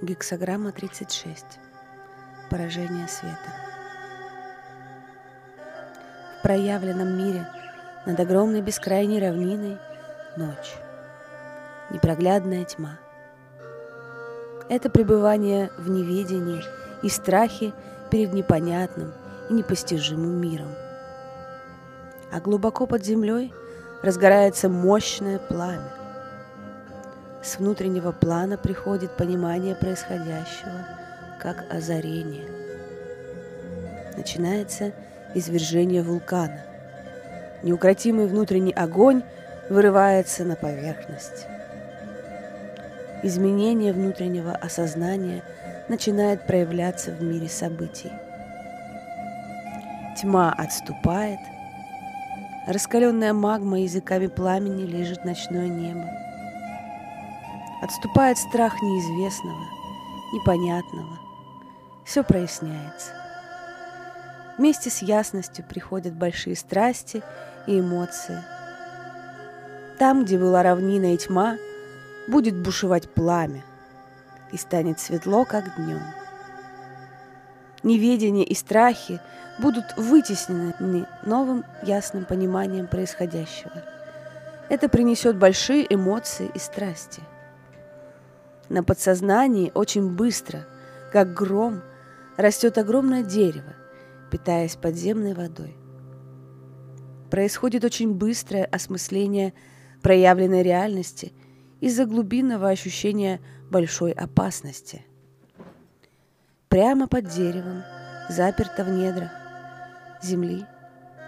Гексограмма 36. Поражение света. В проявленном мире над огромной бескрайней равниной ночь. Непроглядная тьма. Это пребывание в неведении и страхе перед непонятным и непостижимым миром. А глубоко под землей разгорается мощное пламя с внутреннего плана приходит понимание происходящего, как озарение. Начинается извержение вулкана. Неукротимый внутренний огонь вырывается на поверхность. Изменение внутреннего осознания начинает проявляться в мире событий. Тьма отступает, раскаленная магма языками пламени лежит ночное небо. Отступает страх неизвестного, непонятного. Все проясняется. Вместе с ясностью приходят большие страсти и эмоции. Там, где была равнина и тьма, будет бушевать пламя, и станет светло, как днем. Неведение и страхи будут вытеснены новым ясным пониманием происходящего. Это принесет большие эмоции и страсти – на подсознании очень быстро, как гром, растет огромное дерево, питаясь подземной водой. Происходит очень быстрое осмысление проявленной реальности из-за глубинного ощущения большой опасности. Прямо под деревом, заперто в недрах земли,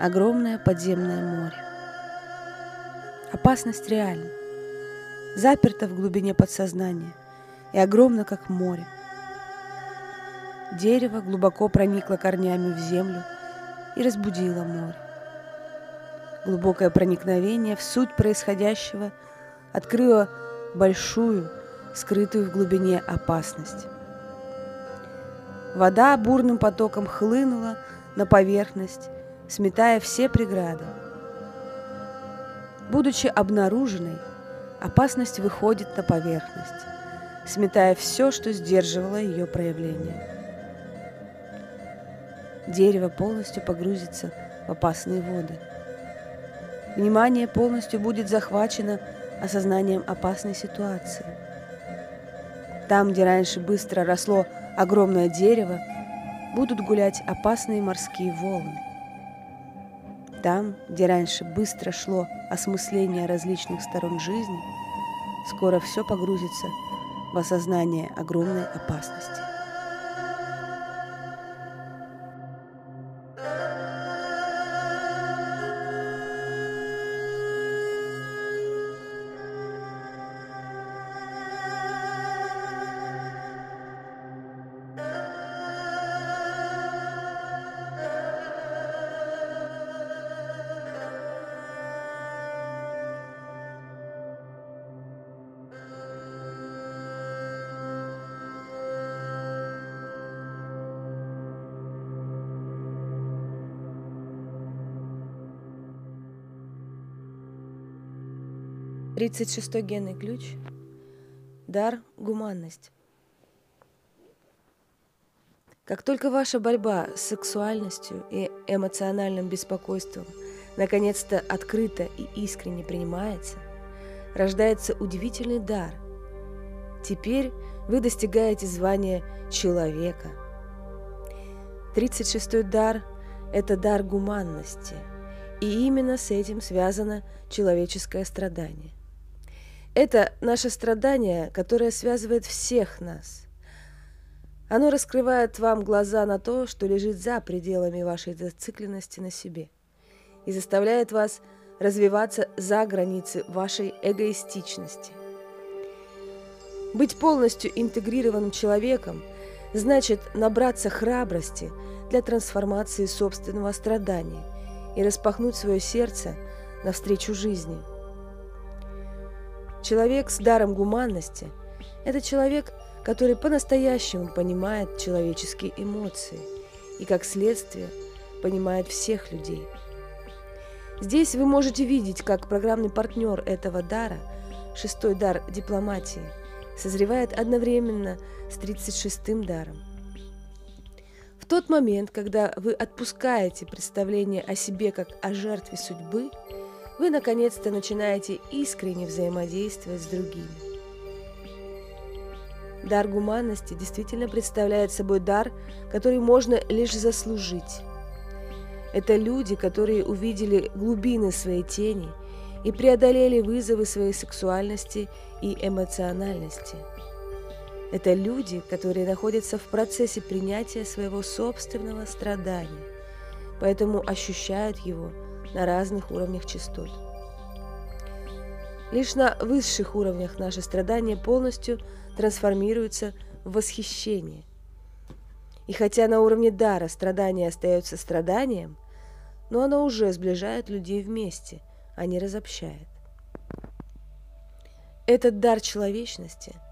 огромное подземное море. Опасность реальна, заперта в глубине подсознания – и огромно, как море. Дерево глубоко проникло корнями в землю и разбудило море. Глубокое проникновение в суть происходящего открыло большую, скрытую в глубине опасность. Вода бурным потоком хлынула на поверхность, сметая все преграды. Будучи обнаруженной, опасность выходит на поверхность сметая все, что сдерживало ее проявление. Дерево полностью погрузится в опасные воды. Внимание полностью будет захвачено осознанием опасной ситуации. Там, где раньше быстро росло огромное дерево, будут гулять опасные морские волны. Там, где раньше быстро шло осмысление различных сторон жизни, скоро все погрузится в осознание огромной опасности. 36 генный ключ. Дар – гуманность. Как только ваша борьба с сексуальностью и эмоциональным беспокойством наконец-то открыто и искренне принимается, рождается удивительный дар. Теперь вы достигаете звания человека. 36-й дар – это дар гуманности, и именно с этим связано человеческое страдание. Это наше страдание, которое связывает всех нас. Оно раскрывает вам глаза на то, что лежит за пределами вашей зацикленности на себе и заставляет вас развиваться за границы вашей эгоистичности. Быть полностью интегрированным человеком значит набраться храбрости для трансформации собственного страдания и распахнуть свое сердце навстречу жизни – Человек с даром гуманности – это человек, который по-настоящему понимает человеческие эмоции и, как следствие, понимает всех людей. Здесь вы можете видеть, как программный партнер этого дара, шестой дар дипломатии, созревает одновременно с 36-м даром. В тот момент, когда вы отпускаете представление о себе как о жертве судьбы, вы наконец-то начинаете искренне взаимодействовать с другими. Дар гуманности действительно представляет собой дар, который можно лишь заслужить. Это люди, которые увидели глубины своей тени и преодолели вызовы своей сексуальности и эмоциональности. Это люди, которые находятся в процессе принятия своего собственного страдания, поэтому ощущают его на разных уровнях частот. Лишь на высших уровнях наше страдание полностью трансформируется в восхищение. И хотя на уровне дара страдание остается страданием, но оно уже сближает людей вместе, а не разобщает. Этот дар человечности –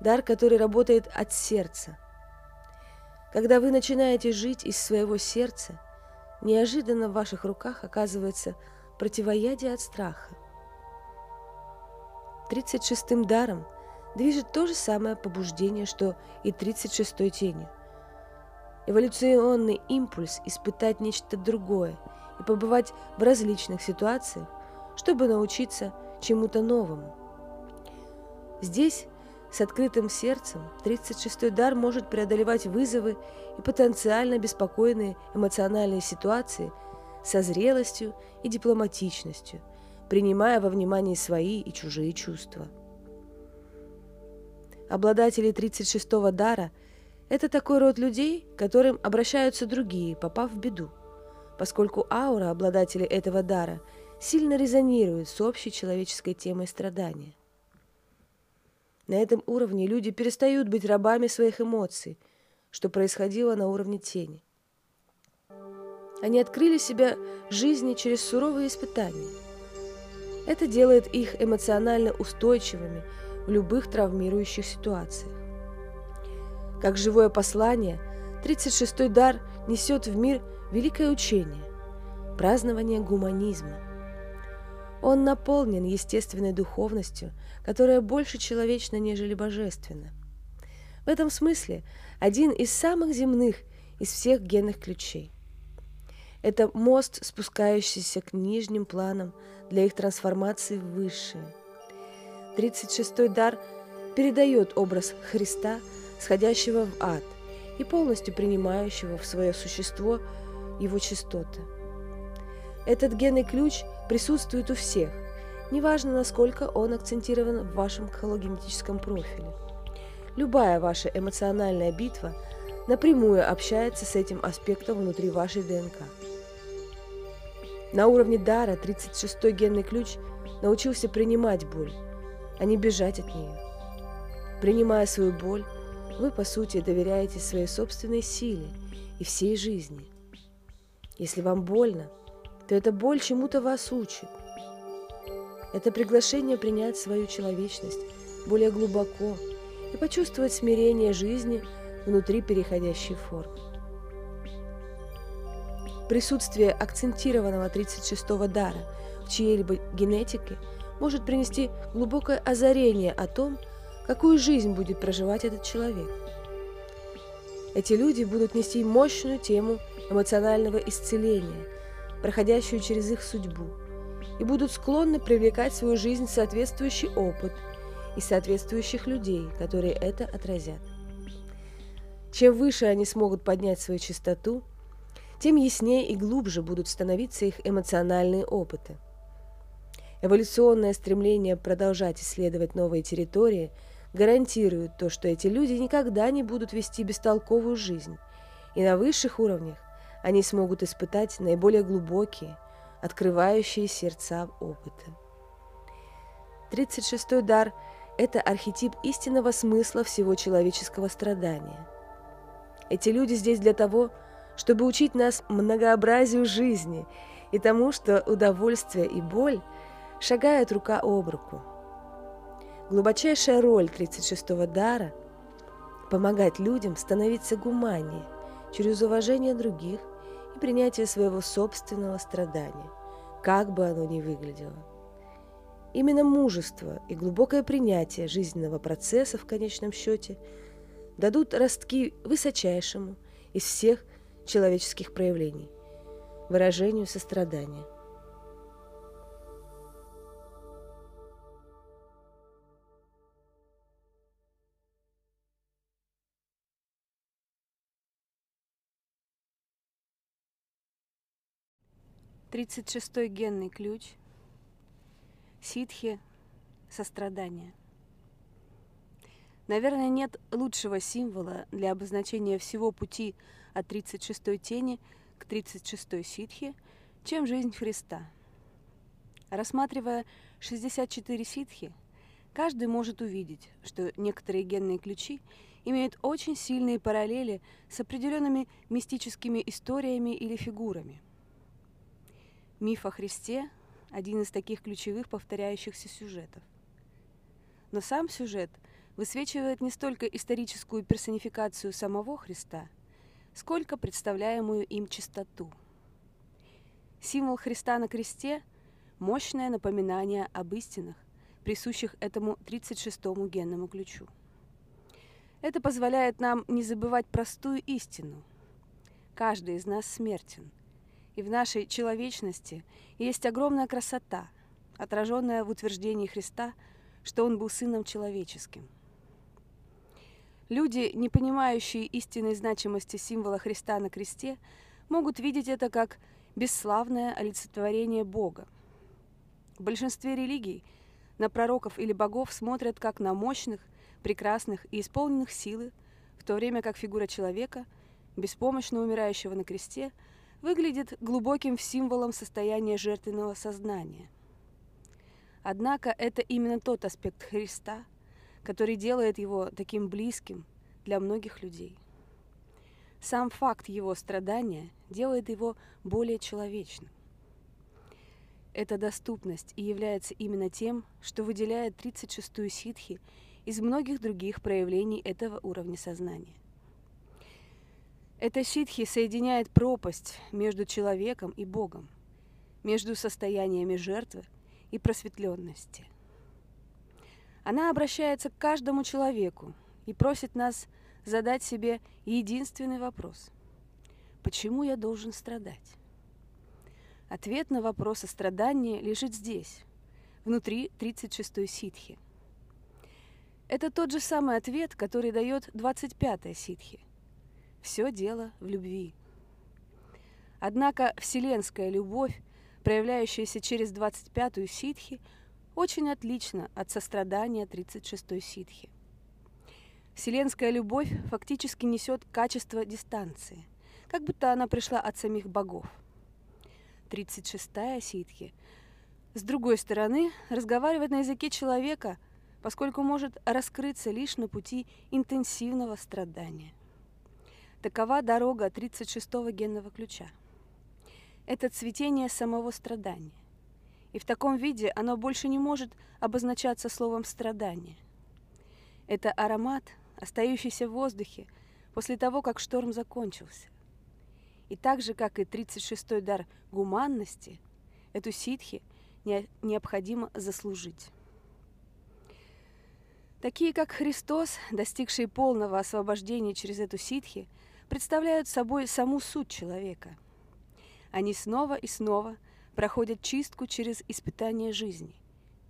дар, который работает от сердца. Когда вы начинаете жить из своего сердца, неожиданно в ваших руках оказывается противоядие от страха. 36-м даром движет то же самое побуждение, что и 36-й тенью. Эволюционный импульс испытать нечто другое и побывать в различных ситуациях, чтобы научиться чему-то новому. Здесь с открытым сердцем 36-й дар может преодолевать вызовы и потенциально беспокойные эмоциональные ситуации со зрелостью и дипломатичностью, принимая во внимание свои и чужие чувства. Обладатели 36-го дара – это такой род людей, к которым обращаются другие, попав в беду, поскольку аура обладателей этого дара сильно резонирует с общей человеческой темой страдания – на этом уровне люди перестают быть рабами своих эмоций, что происходило на уровне тени. Они открыли себя жизни через суровые испытания. Это делает их эмоционально устойчивыми в любых травмирующих ситуациях. Как живое послание, 36-й дар несет в мир великое учение – празднование гуманизма. Он наполнен естественной духовностью – которая больше человечна, нежели божественна. В этом смысле один из самых земных из всех генных ключей. Это мост, спускающийся к нижним планам для их трансформации в высшие. 36-й дар передает образ Христа, сходящего в ад и полностью принимающего в свое существо его частоты. Этот генный ключ присутствует у всех, неважно, насколько он акцентирован в вашем хологенетическом профиле. Любая ваша эмоциональная битва напрямую общается с этим аспектом внутри вашей ДНК. На уровне дара 36-й генный ключ научился принимать боль, а не бежать от нее. Принимая свою боль, вы, по сути, доверяете своей собственной силе и всей жизни. Если вам больно, то эта боль чему-то вас учит – это приглашение принять свою человечность более глубоко и почувствовать смирение жизни внутри переходящей формы. Присутствие акцентированного 36-го дара в чьей-либо генетике может принести глубокое озарение о том, какую жизнь будет проживать этот человек. Эти люди будут нести мощную тему эмоционального исцеления, проходящую через их судьбу – и будут склонны привлекать в свою жизнь соответствующий опыт и соответствующих людей, которые это отразят. Чем выше они смогут поднять свою чистоту, тем яснее и глубже будут становиться их эмоциональные опыты. Эволюционное стремление продолжать исследовать новые территории гарантирует то, что эти люди никогда не будут вести бестолковую жизнь, и на высших уровнях они смогут испытать наиболее глубокие – открывающие сердца опыта. 36-й дар – это архетип истинного смысла всего человеческого страдания. Эти люди здесь для того, чтобы учить нас многообразию жизни и тому, что удовольствие и боль шагают рука об руку. Глубочайшая роль 36-го дара – помогать людям становиться гуманнее через уважение других и принятие своего собственного страдания как бы оно ни выглядело. Именно мужество и глубокое принятие жизненного процесса в конечном счете дадут ростки высочайшему из всех человеческих проявлений – выражению сострадания – Тридцать шестой генный ключ. Ситхи – сострадание. Наверное, нет лучшего символа для обозначения всего пути от 36-й тени к 36-й ситхи, чем жизнь Христа. Рассматривая 64 ситхи, каждый может увидеть, что некоторые генные ключи имеют очень сильные параллели с определенными мистическими историями или фигурами – Миф о Христе – один из таких ключевых повторяющихся сюжетов. Но сам сюжет высвечивает не столько историческую персонификацию самого Христа, сколько представляемую им чистоту. Символ Христа на кресте – мощное напоминание об истинах, присущих этому 36-му генному ключу. Это позволяет нам не забывать простую истину. Каждый из нас смертен – и в нашей человечности есть огромная красота, отраженная в утверждении Христа, что Он был Сыном Человеческим. Люди, не понимающие истинной значимости символа Христа на кресте, могут видеть это как бесславное олицетворение Бога. В большинстве религий на пророков или богов смотрят как на мощных, прекрасных и исполненных силы, в то время как фигура человека, беспомощно умирающего на кресте – выглядит глубоким символом состояния жертвенного сознания. Однако это именно тот аспект Христа, который делает его таким близким для многих людей. Сам факт его страдания делает его более человечным. Эта доступность и является именно тем, что выделяет 36-ю ситхи из многих других проявлений этого уровня сознания. Эта ситхи соединяет пропасть между человеком и Богом, между состояниями жертвы и просветленности. Она обращается к каждому человеку и просит нас задать себе единственный вопрос. Почему я должен страдать? Ответ на вопрос о страдании лежит здесь, внутри 36-й ситхи. Это тот же самый ответ, который дает 25-я ситхи. Все дело в любви. Однако вселенская любовь, проявляющаяся через 25-ю ситхи, очень отлична от сострадания 36-й ситхи. Вселенская любовь фактически несет качество дистанции, как будто она пришла от самих богов. 36-я ситхи, с другой стороны, разговаривает на языке человека, поскольку может раскрыться лишь на пути интенсивного страдания – Такова дорога 36-го генного ключа. Это цветение самого страдания. И в таком виде оно больше не может обозначаться словом «страдание». Это аромат, остающийся в воздухе после того, как шторм закончился. И так же, как и 36-й дар гуманности, эту ситхи не, необходимо заслужить. Такие, как Христос, достигшие полного освобождения через эту ситхи, представляют собой саму суть человека. Они снова и снова проходят чистку через испытание жизни.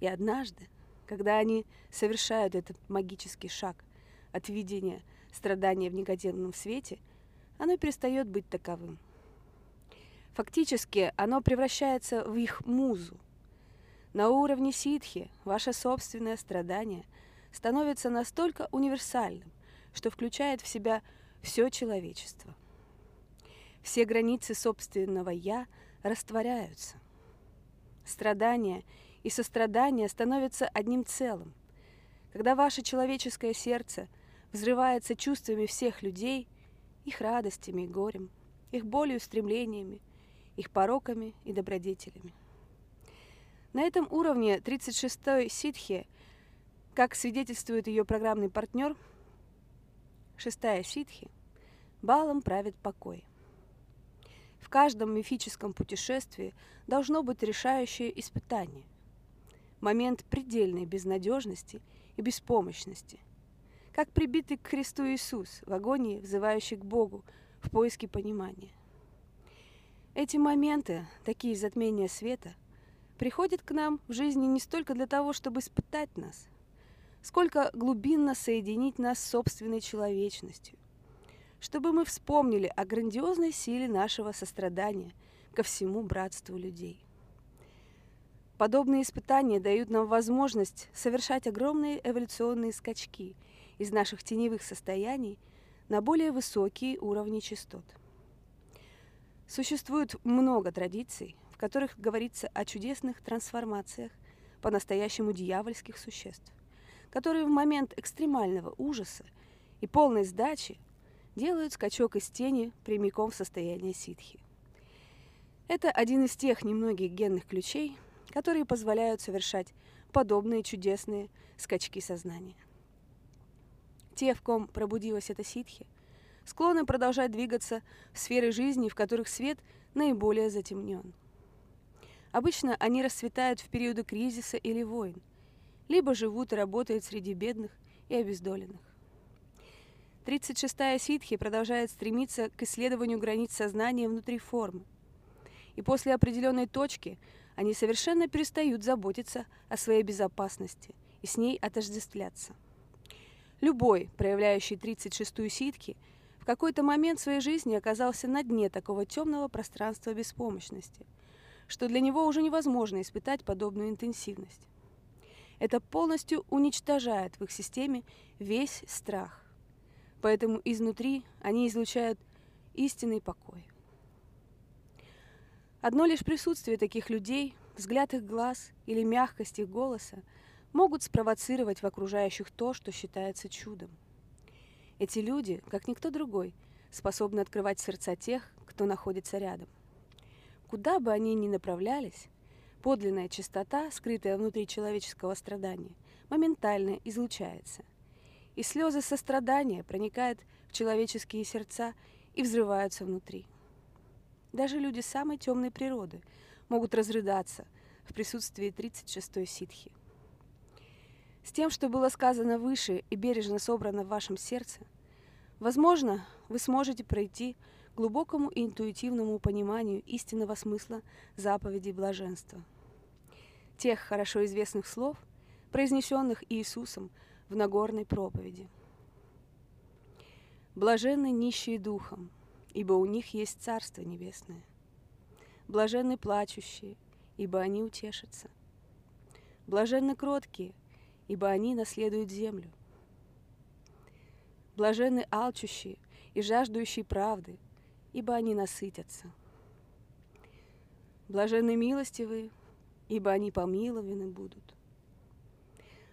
И однажды, когда они совершают этот магический шаг от видения страдания в негативном свете, оно перестает быть таковым. Фактически оно превращается в их музу. На уровне ситхи ваше собственное страдание становится настолько универсальным, что включает в себя все человечество. Все границы собственного «я» растворяются. Страдания и сострадание становятся одним целым. Когда ваше человеческое сердце взрывается чувствами всех людей, их радостями и горем, их болью и стремлениями, их пороками и добродетелями. На этом уровне 36-й ситхи, как свидетельствует ее программный партнер – шестая ситхи, балом правит покой. В каждом мифическом путешествии должно быть решающее испытание. момент предельной безнадежности и беспомощности, как прибитый к Христу Иисус в агонии, взывающий к Богу в поиске понимания. Эти моменты, такие затмения света, приходят к нам в жизни не столько для того, чтобы испытать нас, сколько глубинно соединить нас с собственной человечностью, чтобы мы вспомнили о грандиозной силе нашего сострадания ко всему братству людей. Подобные испытания дают нам возможность совершать огромные эволюционные скачки из наших теневых состояний на более высокие уровни частот. Существует много традиций, в которых говорится о чудесных трансформациях по-настоящему дьявольских существ, которые в момент экстремального ужаса и полной сдачи делают скачок из тени прямиком в состояние ситхи. Это один из тех немногих генных ключей, которые позволяют совершать подобные чудесные скачки сознания. Те, в ком пробудилась эта ситхи, склонны продолжать двигаться в сферы жизни, в которых свет наиболее затемнен. Обычно они расцветают в периоды кризиса или войн, либо живут и работают среди бедных и обездоленных. 36-я ситхи продолжает стремиться к исследованию границ сознания внутри формы. И после определенной точки они совершенно перестают заботиться о своей безопасности и с ней отождествляться. Любой, проявляющий 36-ю ситхи, в какой-то момент своей жизни оказался на дне такого темного пространства беспомощности, что для него уже невозможно испытать подобную интенсивность. Это полностью уничтожает в их системе весь страх – Поэтому изнутри они излучают истинный покой. Одно лишь присутствие таких людей, взгляд их глаз или мягкость их голоса могут спровоцировать в окружающих то, что считается чудом. Эти люди, как никто другой, способны открывать сердца тех, кто находится рядом. Куда бы они ни направлялись, подлинная чистота, скрытая внутри человеческого страдания, моментально излучается – и слезы сострадания проникают в человеческие сердца и взрываются внутри. Даже люди самой темной природы могут разрыдаться в присутствии 36-й ситхи. С тем, что было сказано выше и бережно собрано в вашем сердце, возможно, вы сможете пройти глубокому и интуитивному пониманию истинного смысла заповедей блаженства. Тех хорошо известных слов, произнесенных Иисусом в Нагорной проповеди. Блаженны нищие духом, ибо у них есть Царство Небесное. Блаженны плачущие, ибо они утешатся. Блаженны кроткие, ибо они наследуют землю. Блаженны алчущие и жаждущие правды, ибо они насытятся. Блаженны милостивые, ибо они помилованы будут.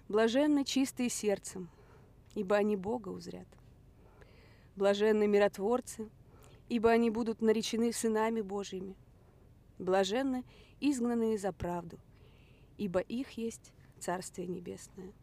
Блаженны чистые сердцем, ибо они Бога узрят. Блаженны миротворцы, ибо они будут наречены сынами Божьими. Блаженны изгнанные за правду, ибо их есть Царствие Небесное.